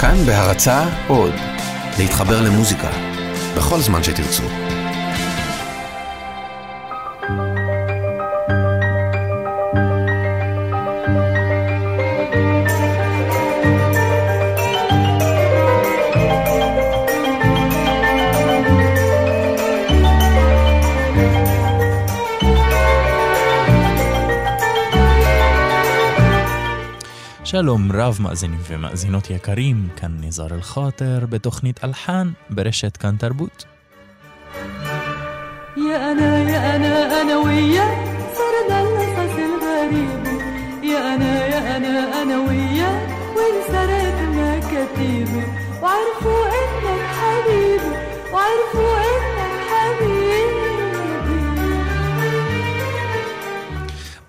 כאן בהרצה עוד, להתחבר למוזיקה, בכל זמן שתרצו. שלום רב מאזינים ומאזינות יקרים, כאן ניזר אל-חאטר בתוכנית אלחן ברשת כאן תרבות. يا أنا يا أنا أنا وياك صرنا القصص الغريب يا أنا يا أنا أنا وياك وانسرت مكاتيب وعرفوا إنك حبيبي وعرفوا إنك حبيبي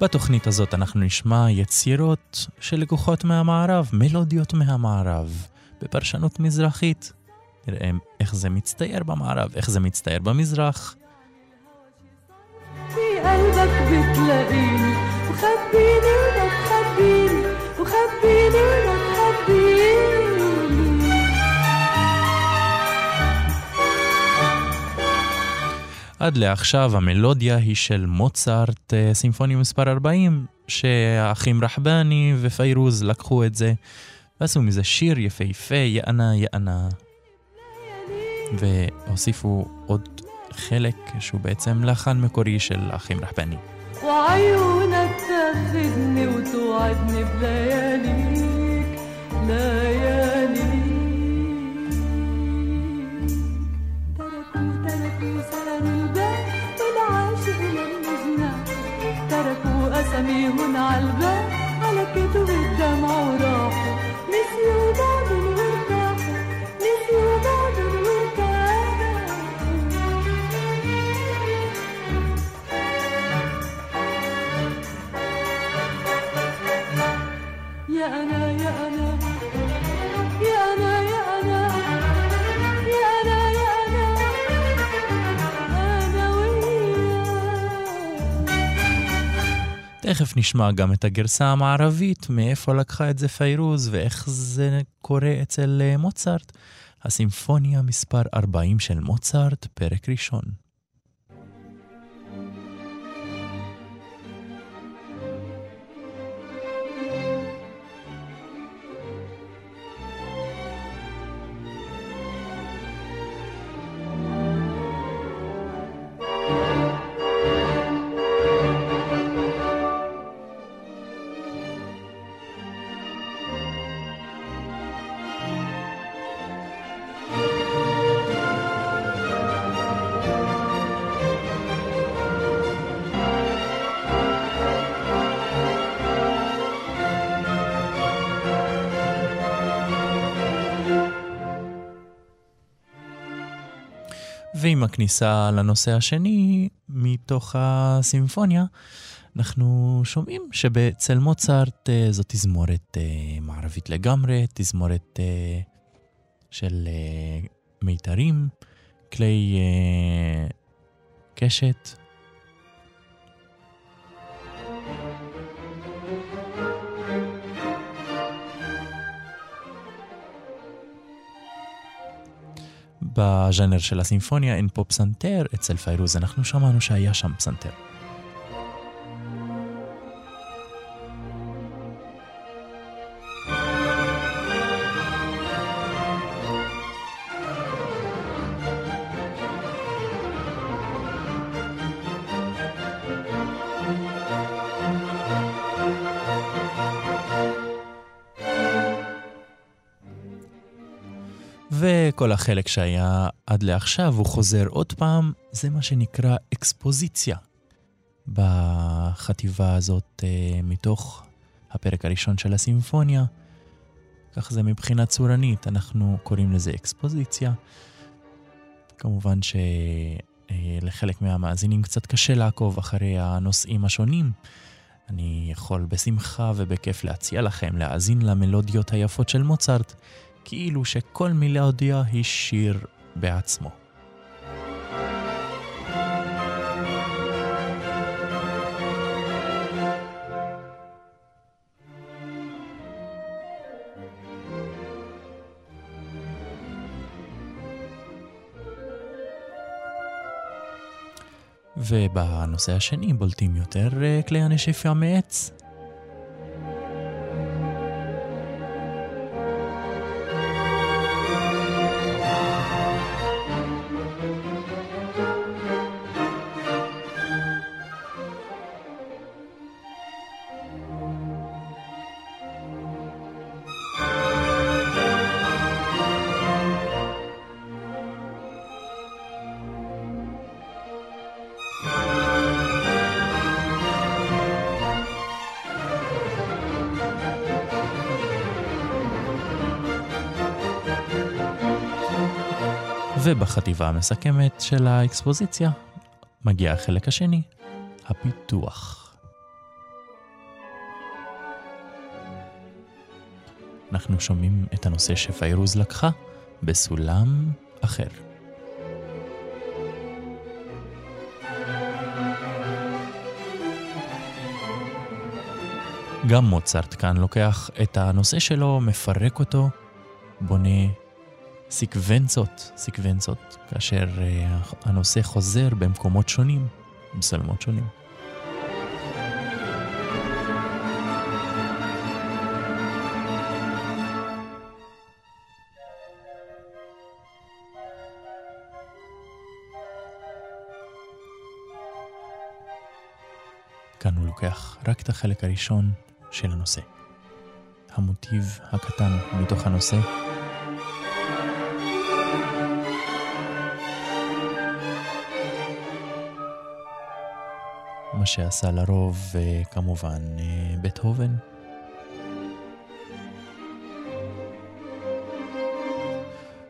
בתוכנית הזאת אנחנו נשמע יצירות שלקוחות מהמערב, מלודיות מהמערב, בפרשנות מזרחית. נראה איך זה מצטייר במערב, איך זה מצטייר במזרח. في قلبك بتلاقيني وخبيني ما تخبيني עד לעכשיו המלודיה היא של מוצרט, אה, סימפוניה מספר 40, שהאחים רחבני ופיירוז לקחו את זה ועשו מזה שיר יפהפה, יענה יענה. והוסיפו עוד חלק שהוא בעצם לחן מקורי של האחים רחבני. وعيونك تاخدني وتوعدني بلياليك لياليك أساميهم عالباب على كتب الدمع وراحوا. نسيوا תכף נשמע גם את הגרסה המערבית, מאיפה לקחה את זה פיירוז ואיך זה קורה אצל אה, מוצרט. הסימפוניה מספר 40 של מוצרט, פרק ראשון. ועם הכניסה לנושא השני, מתוך הסימפוניה, אנחנו שומעים שאצל מוצרט אה, זו תזמורת אה, מערבית לגמרי, תזמורת אה, של מיתרים, כלי קשת. בז'אנר של הסימפוניה אין פה פסנתר, אצל פיירוז אנחנו שמענו שהיה שם פסנתר. וכל החלק שהיה עד לעכשיו, הוא חוזר עוד פעם, זה מה שנקרא אקספוזיציה. בחטיבה הזאת, אה, מתוך הפרק הראשון של הסימפוניה, כך זה מבחינה צורנית, אנחנו קוראים לזה אקספוזיציה. כמובן שלחלק מהמאזינים קצת קשה לעקוב אחרי הנושאים השונים. אני יכול בשמחה ובכיף להציע לכם להאזין למלודיות היפות של מוצרט, כאילו שכל מילה הודיעה היא שיר בעצמו. ובנושא השני בולטים יותר אה, כלי הנשיפה מעץ, ובחטיבה המסכמת של האקספוזיציה מגיע החלק השני, הפיתוח. אנחנו שומעים את הנושא שפיירוז לקחה בסולם אחר. גם מוצרט כאן לוקח את הנושא שלו, מפרק אותו, בונה סקוונצות, סקוונצות, כאשר uh, הנושא חוזר במקומות שונים, בסלמות שונים. כאן הוא לוקח רק את החלק הראשון של הנושא. המוטיב הקטן מתוך הנושא מה שעשה לרוב אה, כמובן אה, בטהובן.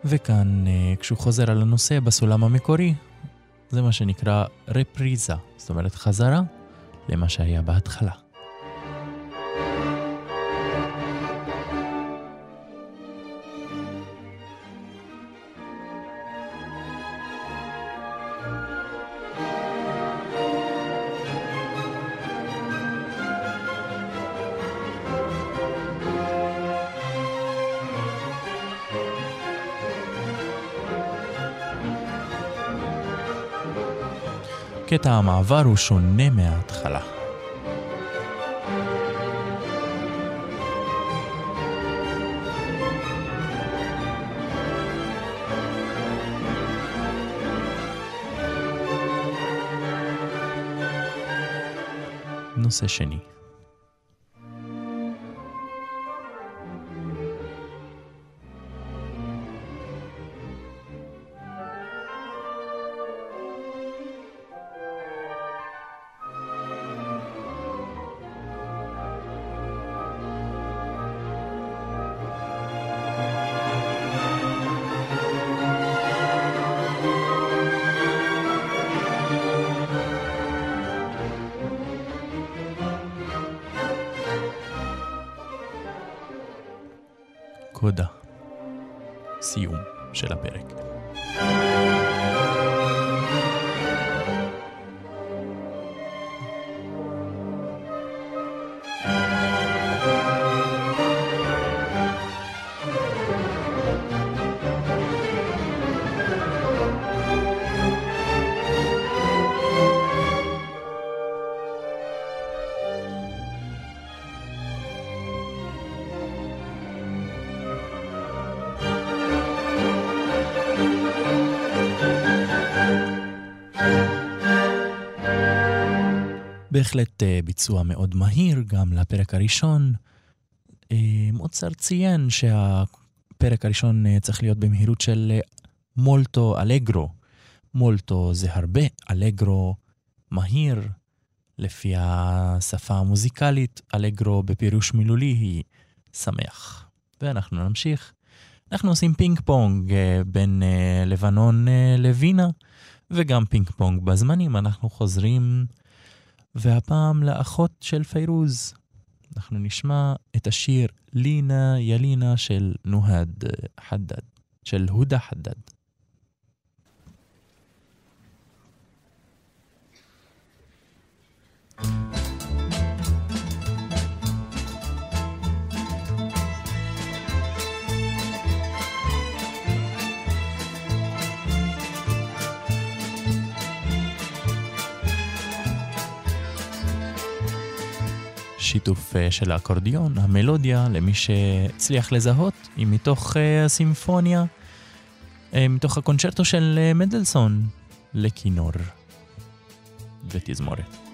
וכאן, אה, כשהוא חוזר על הנושא בסולם המקורי, זה מה שנקרא רפריזה, זאת אומרת חזרה למה שהיה בהתחלה. קטע המעבר הוא שונה מההתחלה. נושא שני בהחלט אה, ביצוע מאוד מהיר גם לפרק הראשון. אה, מוצר ציין שהפרק הראשון אה, צריך להיות במהירות של מולטו אלגרו. מולטו זה הרבה, אלגרו מהיר. לפי השפה המוזיקלית, אלגרו בפירוש מילולי היא שמח. ואנחנו נמשיך. אנחנו עושים פינג פונג בין לבנון לווינה, וגם פינג פונג בזמנים. אנחנו חוזרים והפעם לאחות של פיירוז. אנחנו נשמע את השיר לינה ילינה של נוהד חדד, של הודה חדד. שיתוף אה, של האקורדיון, המלודיה, למי שהצליח לזהות, היא מתוך אה, הסימפוניה, אה, מתוך הקונצ'רטו של מנדלסון לכינור ותזמורת.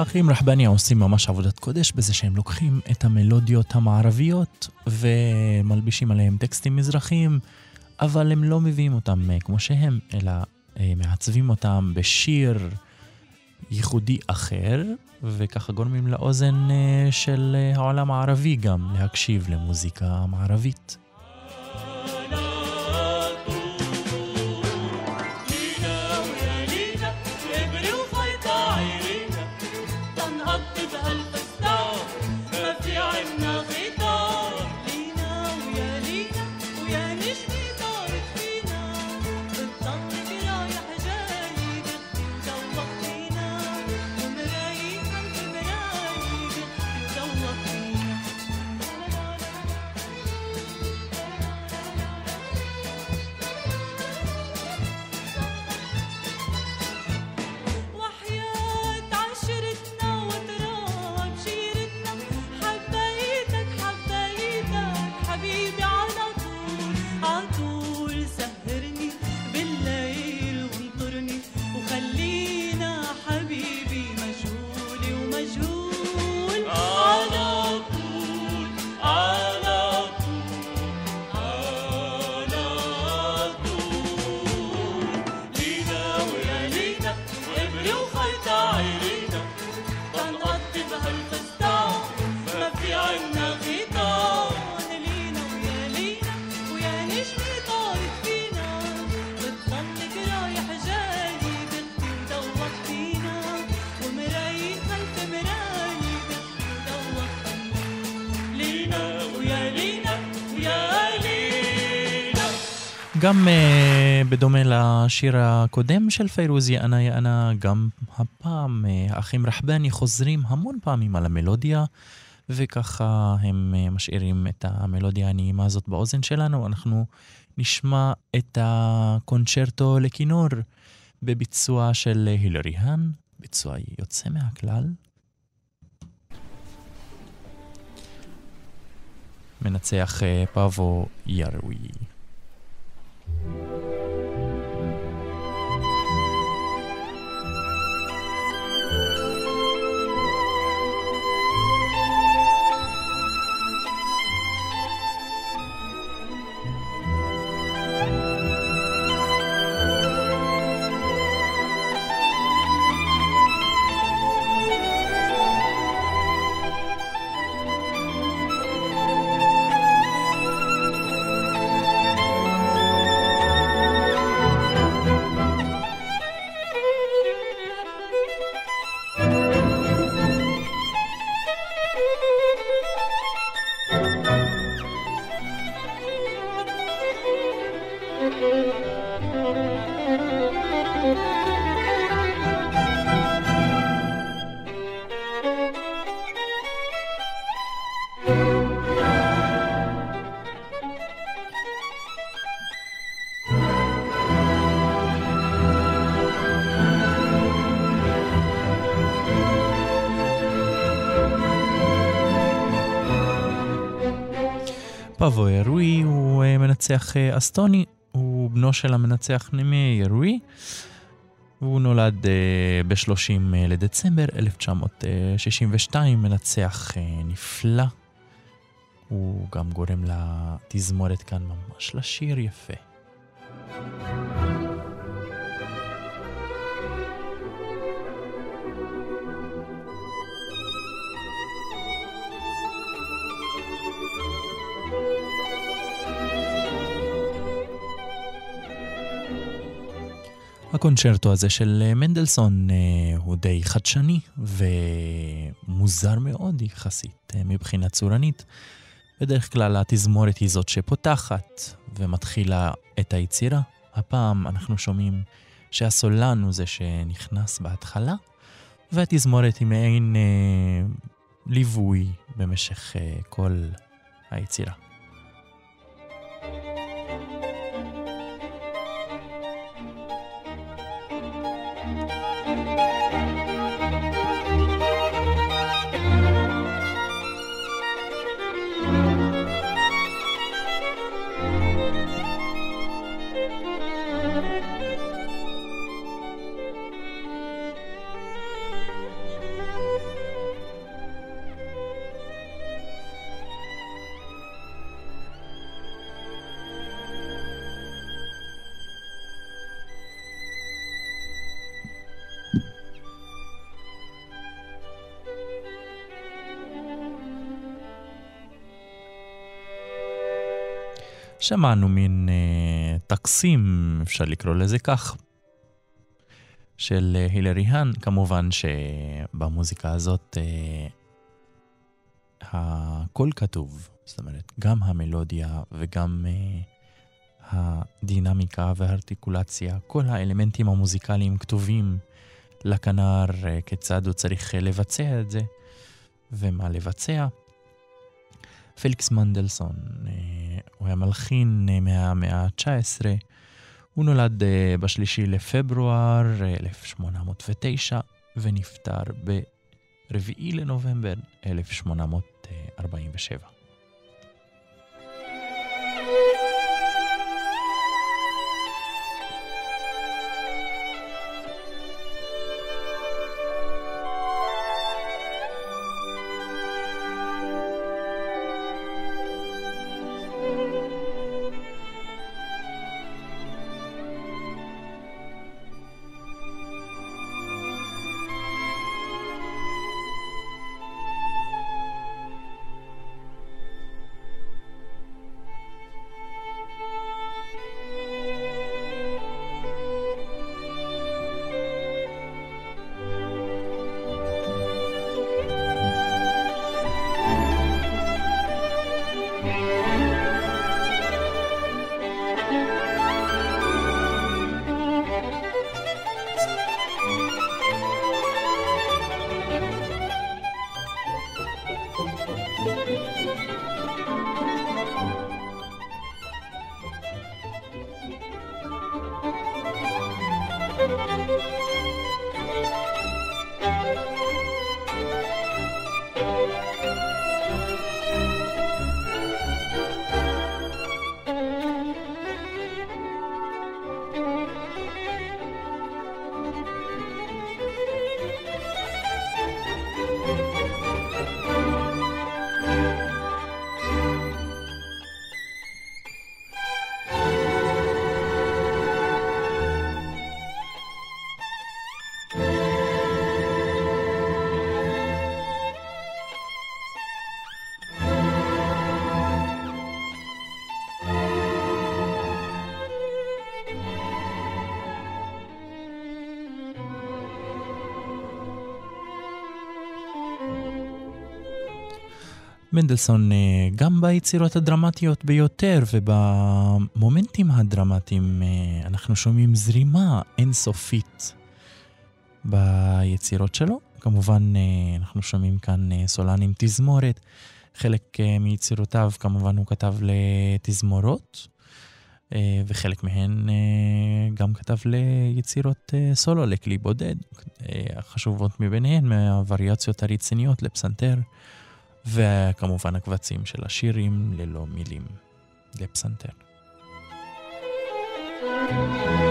האחים רחבניה עושים ממש עבודת קודש בזה שהם לוקחים את המלודיות המערביות ומלבישים עליהם טקסטים מזרחיים, אבל הם לא מביאים אותם אה, כמו שהם, אלא אה, מעצבים אותם בשיר ייחודי אחר, וככה גורמים לאוזן אה, של העולם הערבי גם להקשיב למוזיקה מערבית. גם uh, בדומה לשיר הקודם של פיירוז יאנה יאנה, גם הפעם uh, האחים רחבני חוזרים המון פעמים על המלודיה, וככה הם uh, משאירים את המלודיה הנעימה הזאת באוזן שלנו. אנחנו נשמע את הקונצ'רטו לכינור בביצוע של הילרי האן, ביצוע יוצא מהכלל. מנצח פאבו ירוי. מנצח אה, אסטוני, הוא בנו של המנצח נימי ירוי. הוא נולד uh, ב-30 לדצמבר 1962, מנצח נפלא. הוא גם גורם לתזמורת כאן ממש לשיר יפה. הקונצ'רטו הזה של אה, מנדלסון אה, הוא די חדשני ומוזר מאוד יחסית אה, מבחינה צורנית. בדרך כלל התזמורת היא זאת שפותחת ומתחילה את היצירה. הפעם אנחנו שומעים שהסולן הוא זה שנכנס בהתחלה, והתזמורת היא מעין ליווי במשך כל היצירה. שמענו מין אה, טקסים, אפשר לקרוא לזה כך, של אה, הילרי האן. כמובן שבמוזיקה הזאת אה, הכל כתוב, זאת אומרת, גם המלודיה וגם אה, הדינמיקה והארטיקולציה, כל האלמנטים המוזיקליים כתובים לכנר, אה, כיצד הוא צריך לבצע את זה ומה לבצע. פליקס מנדלסון, אה, הוא היה מלחין אה, מהמאה ה-19. הוא נולד אה, בשלישי לפברואר 1809 ונפטר ברביעי לנובמבר 1847. מנדלסון, אה, גם ביצירות הדרמטיות ביותר ובמומנטים הדרמטיים, אה, אנחנו שומעים זרימה אינסופית ביצירות שלו. כמובן, אה, אנחנו שומעים כאן סולן עם תזמורת. חלק מיצירותיו, כמובן, הוא כתב לתזמורות, וחלק מהן גם כתב ליצירות סולו, לכלי בודד. החשובות מביניהן, מהווריאציות הרציניות לפסנתר. וכמובן הקבצים של השירים ללא מילים לפסנתר. thank you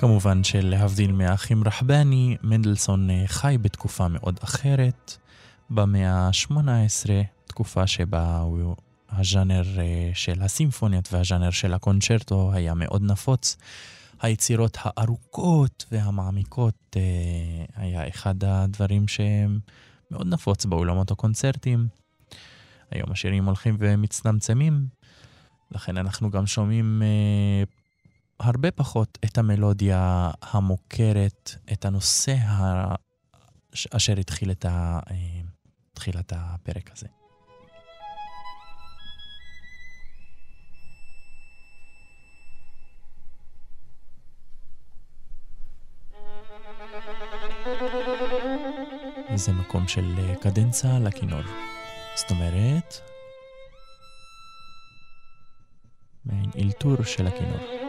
כמובן שלהבדיל מהאחים רחבני, מנדלסון אה, חי בתקופה מאוד אחרת, במאה ה-18, תקופה שבה הז'אנר אה, של הסימפוניות והז'אנר של הקונצ'רטו היה מאוד נפוץ. היצירות הארוכות והמעמיקות אה, היה אחד הדברים שהם מאוד נפוץ באולמות הקונצרטים. היום השירים הולכים ומצטמצמים, לכן אנחנו גם שומעים הרבה פחות את המלודיה המוכרת, את הנושא ה... אשר התחיל את ה... אה, תחילת הפרק הזה. זה מקום של אה, קדנצה לכינור. זאת אומרת, מעין אלתור של הכינור.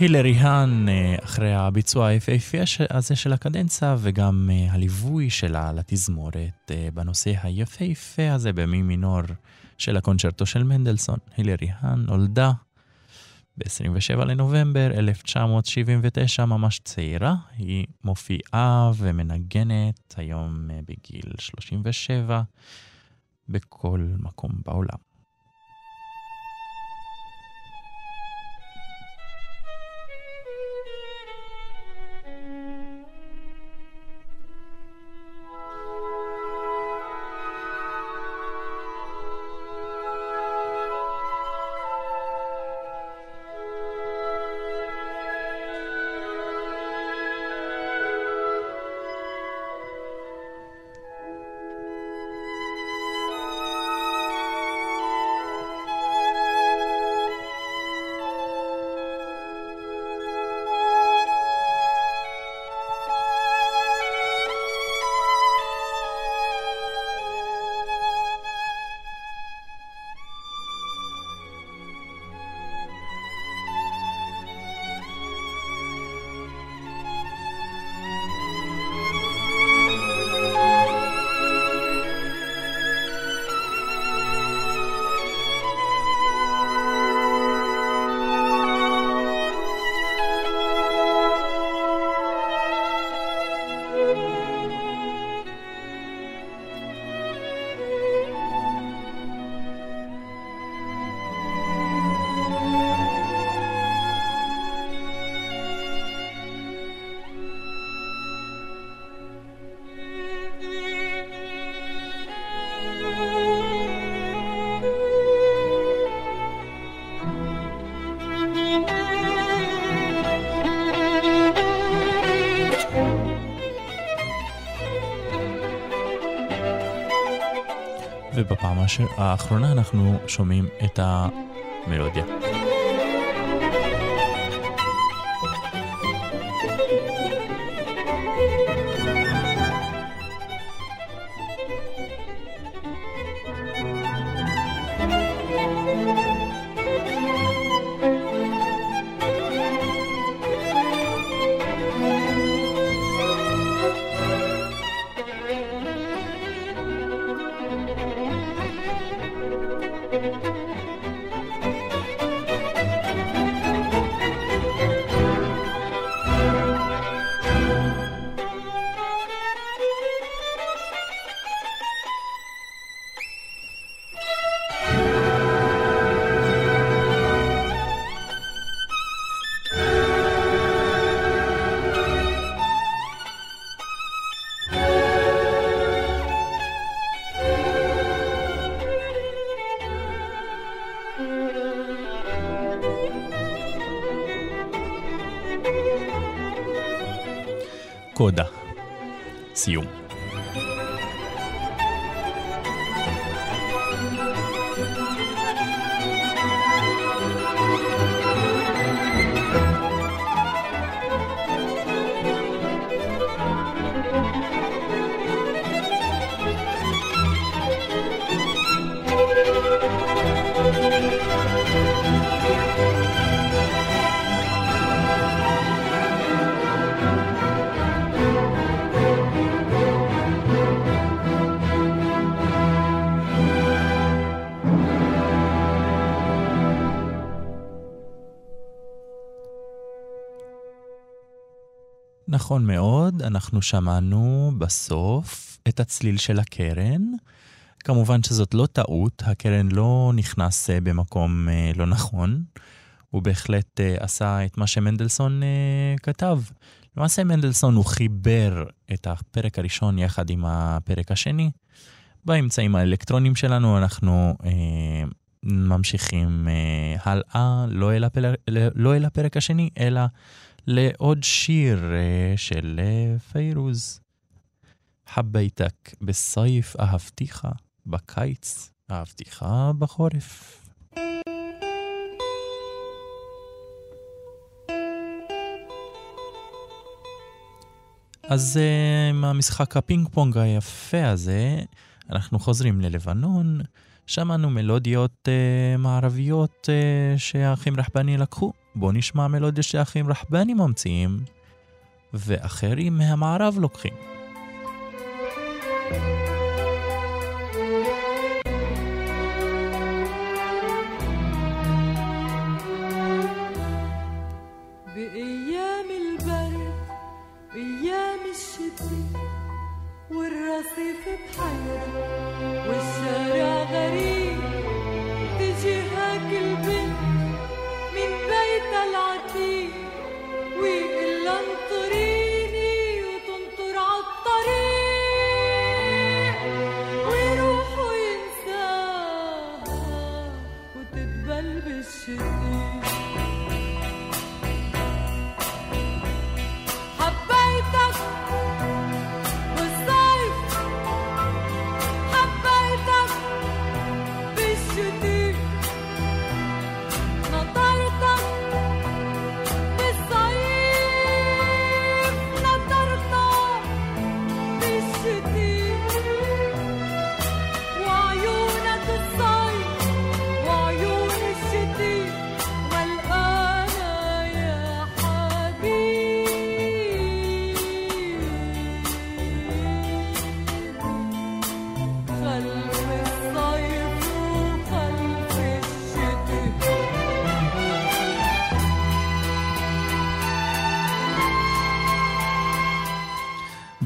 הילרי האן, אה, אחרי הביצוע היפהפה הזה של הקדנצה, וגם אה, הליווי שלה לתזמורת אה, בנושא היפהפה הזה במי מינור של הקונצ'רטו של מנדלסון. הילרי האן נולדה ב-27 לנובמבר 1979, ממש צעירה. היא מופיעה ומנגנת היום בגיל 37 בכל מקום בעולם. ובפעם האחרונה אנחנו שומעים את המלודיה. Koda. See you. נכון מאוד, אנחנו שמענו בסוף את הצליל של הקרן. כמובן שזאת לא טעות, הקרן לא נכנס אה, במקום אה, לא נכון. הוא בהחלט אה, עשה את מה שמנדלסון כתב. למעשה מנדלסון הוא חיבר את הפרק הראשון יחד עם הפרק השני. באמצעים האלקטרונים שלנו אנחנו אה, ממשיכים אה, הלאה, לא אל, הפר... לא אל הפרק השני, אלא לעוד שיר אה, של אה, פיירוז. حبيتك بالصيف אהבתיך, בקיץ אהבתיך בחורף. אז אה, עם המשחק הפינג פונג היפה הזה, אנחנו חוזרים ללבנון, שמענו מלודיות uh, מערביות uh, שהאחים רחבני לקחו. בוא נשמע מלודיה שאחים רחבני ממציאים, ואחרים מהמערב לוקחים. thank you life.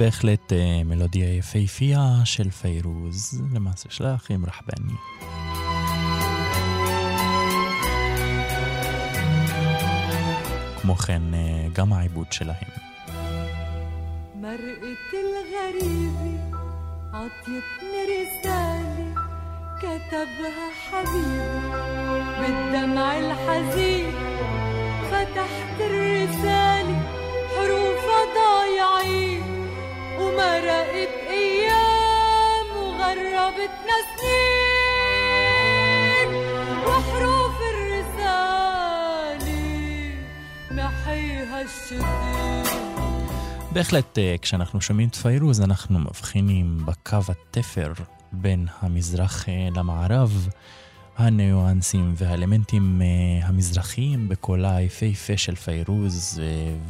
בהחלט אה, מלודיה יפהפייה של פיירוז, למעשה של האחים רחבני. כמו כן, אה, גם העיבוד שלהם. وغربتنا سنين وحروف الرسالة نحيها الشتيت בהחלט, אה, כשאנחנו שומעים את פיירוז, אנחנו מבחינים בקו התפר בין המזרח אה, למערב, הניואנסים והאלמנטים אה, המזרחיים בקולה היפהפה של פיירוז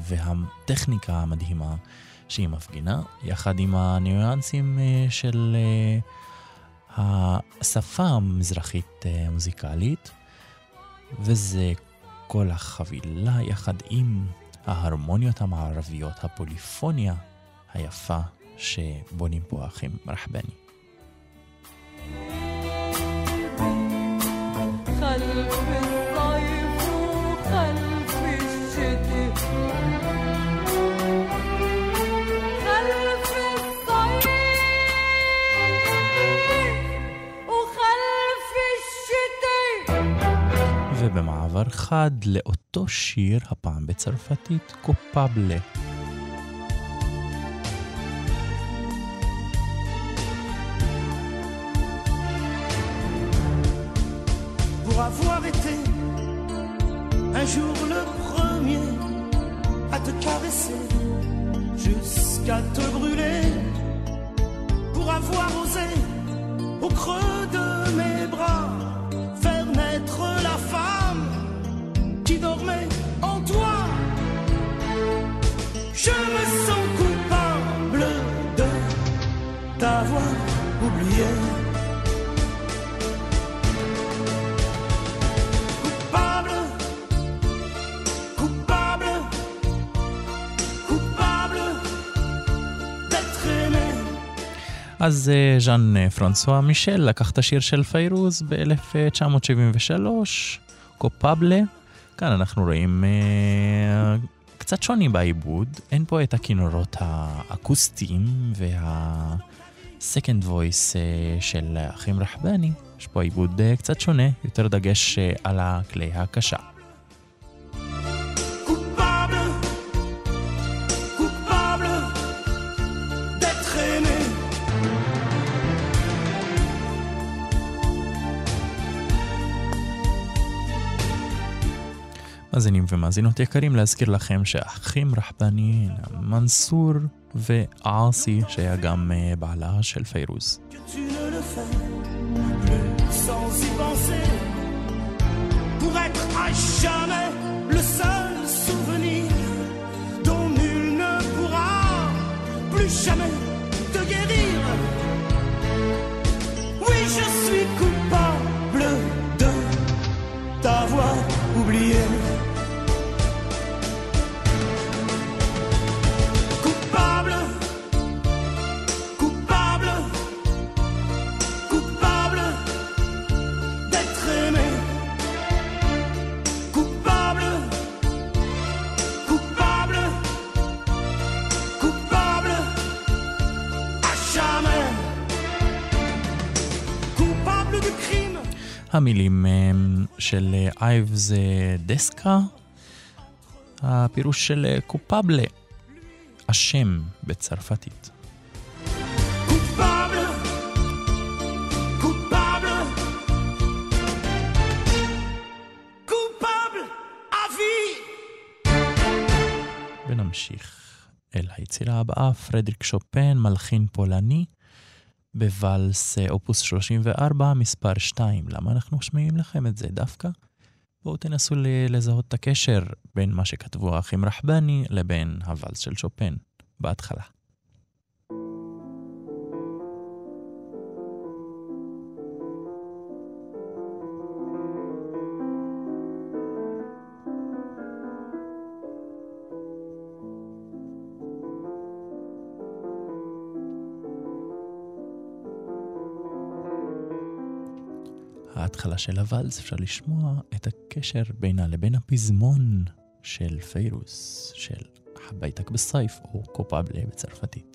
והטכניקה המדהימה שהיא מפגינה, יחד עם הניואנסים של השפה המזרחית המוזיקלית, וזה כל החבילה יחד עם ההרמוניות המערביות, הפוליפוניה היפה שבונים פה האחים רחבני. מעבר חד לאותו שיר, הפעם בצרפתית, קופבלה. Pour avoir été un jour le premier à te caresser jusqu'à te brûler, pour avoir osé אז אה, ז'אן אה, פרנסואה מישל לקח את השיר של פיירוז ב-1973, קופבלה. כאן אנחנו רואים אה, קצת שוני בעיבוד, אין פה את הכינורות האקוסטיים וה-second voice אה, של אחים רחבני, יש פה עיבוד אה, קצת שונה, יותר דגש אה, על הכלי הקשה. מאזינים ומאזינות יקרים, להזכיר לכם שהאחים רחבני, מנסור ועאסי, שהיה גם אה, בעלה של פיירוז. Que tu ne le fais plus sans y penser. Pour être à jamais le seul souvenir dont nul ne pourra plus jamais te guérir. Oui, je suis המילים אה, של אייבס דסקה, הפירוש של אה, קופבלה, אשם בצרפתית. ונמשיך אל היצירה הבאה, פרדריק שופן, מלחין פולני, בוואלס אה, אופוס 34, מספר 2. למה אנחנו משמיעים לכם את זה דווקא? בואו תנסו לזהות את הקשר בין מה שכתבו האחים רחבני לבין הוואלס של שופן, בהתחלה. ההתחלה של הוואלס, אפשר לשמוע את הקשר בינה לבין הפזמון של פיירוס, של חבייתק בסייף, או קופבלה בצרפתית.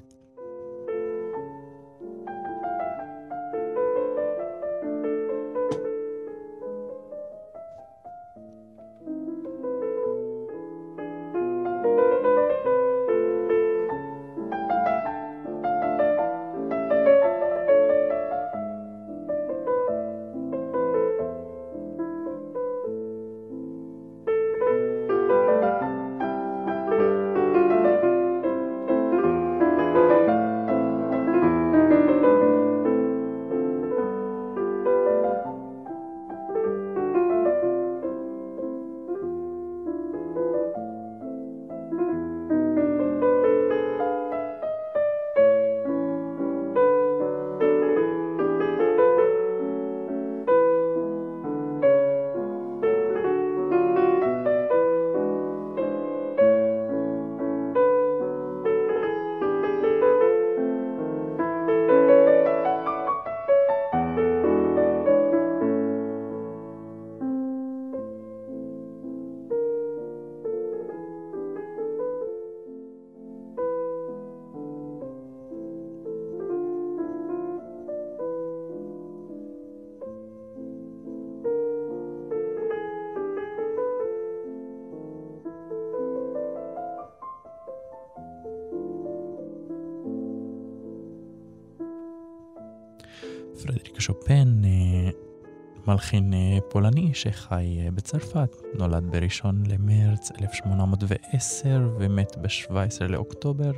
מלחין אה, פולני שחי אה, בצרפת, נולד בראשון למרץ 1810 ומת ב-17 לאוקטובר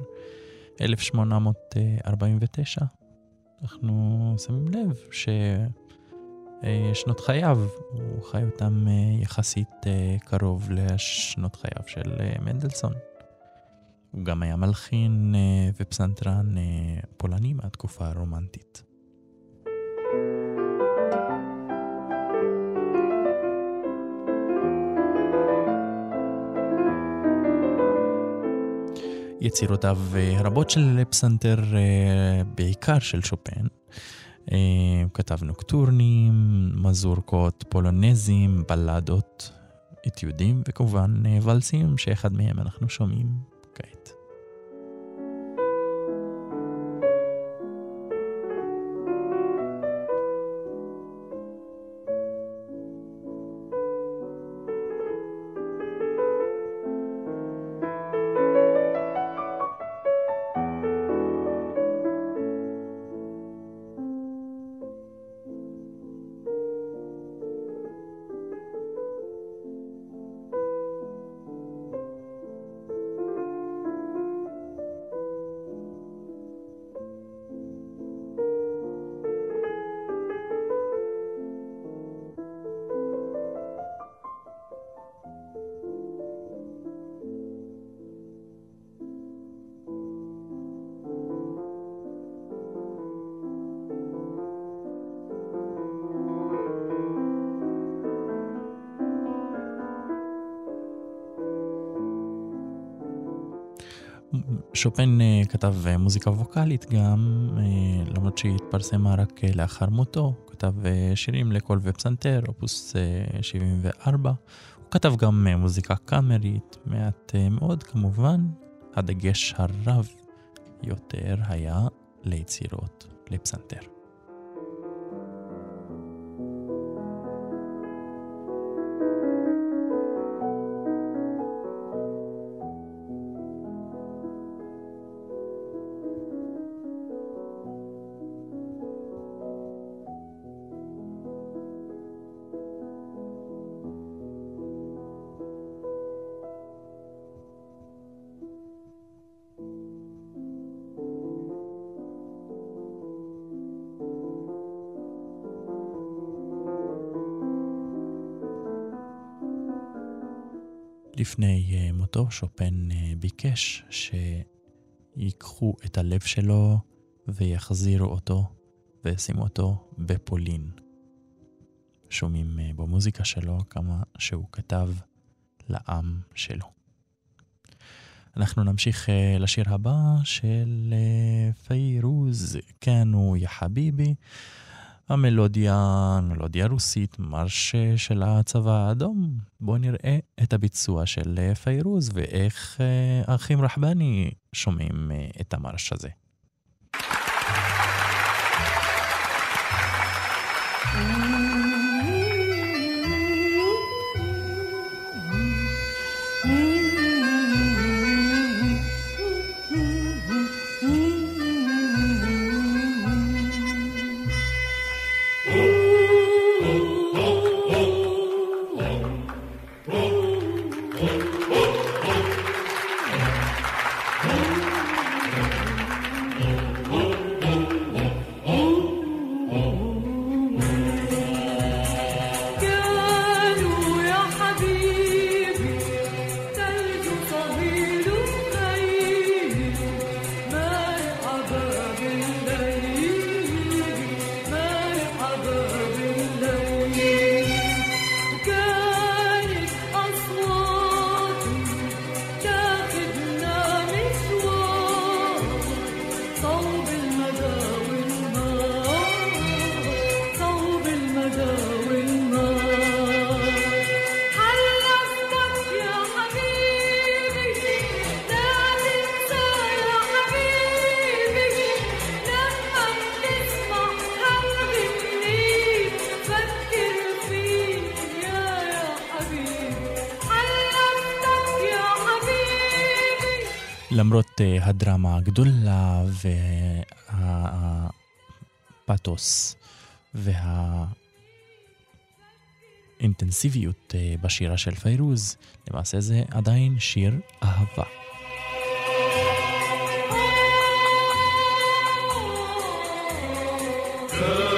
1849. אנחנו שמים לב ששנות חייו, הוא חי אותם יחסית קרוב לשנות חייו של מנדלסון. הוא גם היה מלחין ופסנתרן פולני מהתקופה הרומנטית. יצירותיו אה, של פסנתר, אה, בעיקר של שופן. הוא אה, כתב נוקטורנים, מזורקות פולונזים, בלדות, אתיודים וכמובן ולסים, שאחד מהם אנחנו שומעים כעת. שופן אה, כתב אה, מוזיקה ווקאלית גם, אה, למרות שהיא התפרסמה רק לאחר מותו, כתב שירים לקול ופסנתר, אופוס 74. הוא כתב גם מוזיקה קאמרית, מעט מאוד כמובן. הדגש הרב יותר היה ליצירות לפסנתר. לפני אה, מותו שופן אה, ביקש שיקחו את הלב שלו ויחזירו אותו וישימו אותו בפולין. שומעים אה, במוזיקה שלו כמה שהוא כתב לעם שלו. אנחנו נמשיך לשיר הבא של פיירוז, כאנו יא חביבי. המלודיה, מלודיה רוסית, מרש של הצבא האדום. בואו נראה את הביצוע של פיירוז ואיך אה, האחים רחבני שומעים אה, את המרש הזה. למרות אה, הדרמה הגדולה והפתוס והאינטנסיביות אה, בשירה של פיירוז, למעשה זה עדיין שיר אהבה. Good.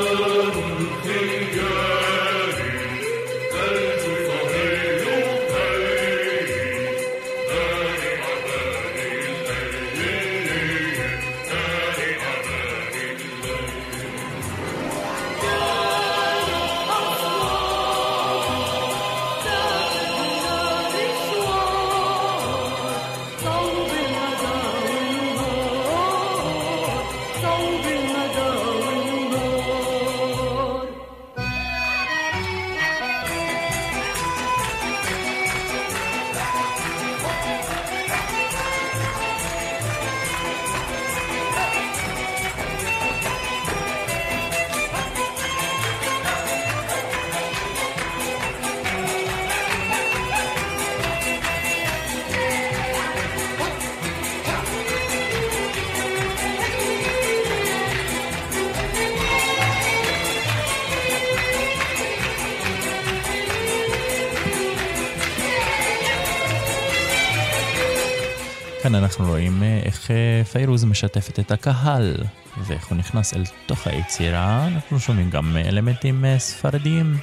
כאן אנחנו רואים אה, איך אה, פיירוז משתפת את הקהל, ואיך הוא נכנס אל תוך היצירה. אנחנו שומעים גם אלמנטים אה, ספרדיים,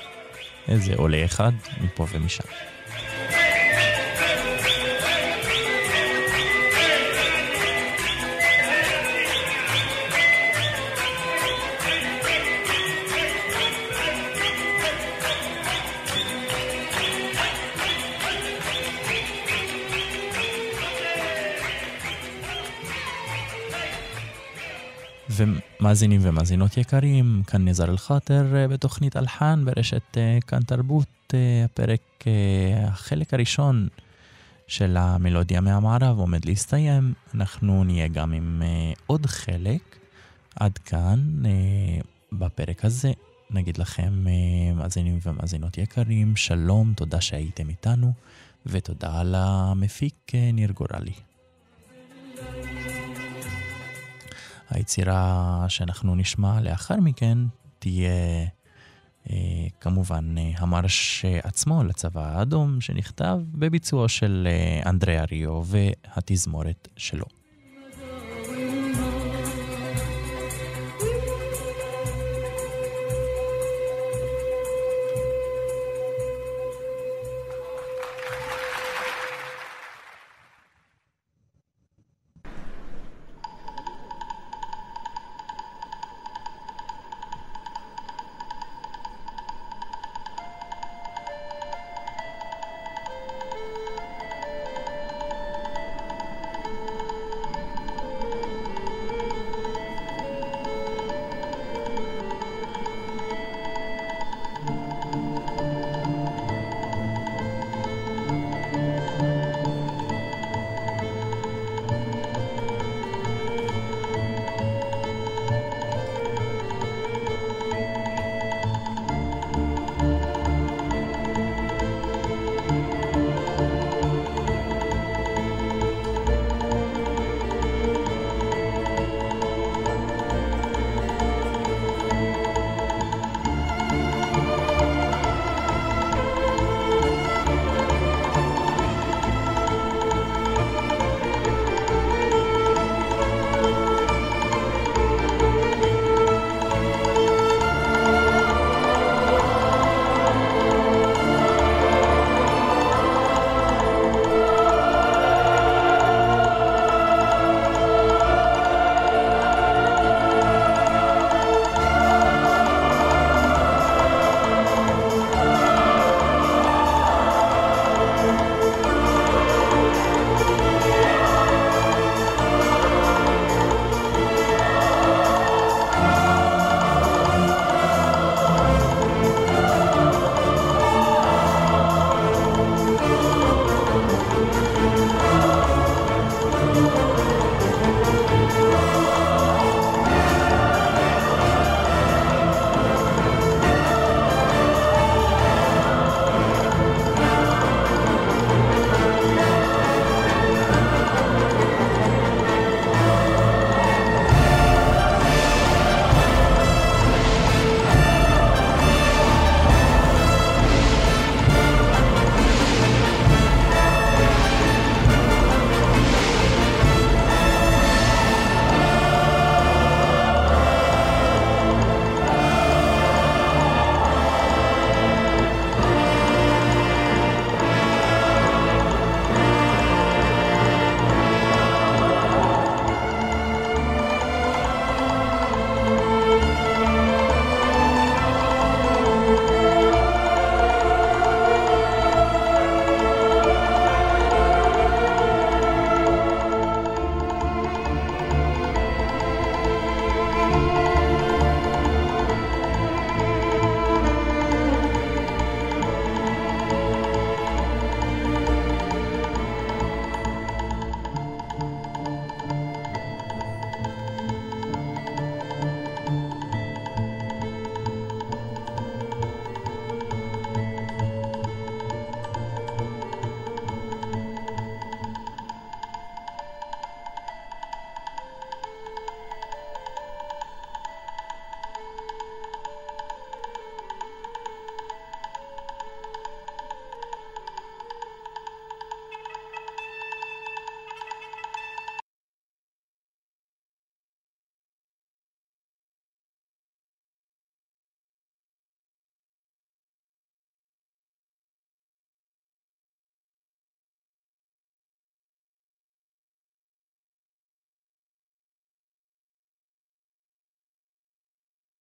איזה עולה אחד מפה ומשם. ומאזינים ומאזינות יקרים, כאן נזר אל-חאטר אה, בתוכנית אלחן ברשת אה, כאן תרבות, אה, הפרק, החלק הראשון של המלודיה מהמערב עומד להסתיים. אנחנו נהיה גם עם עוד חלק. עד כאן, בפרק הזה, נגיד לכם, מאזינים ומאזינות יקרים, שלום, תודה שהייתם איתנו, ותודה למפיק ניר גורלי. היצירה שאנחנו נשמע לאחר מכן תהיה אה, כמובן אה, המרש עצמו לצבא האדום, שנכתב בביצועו של אה, אנדריאה ריו והתזמורת שלו.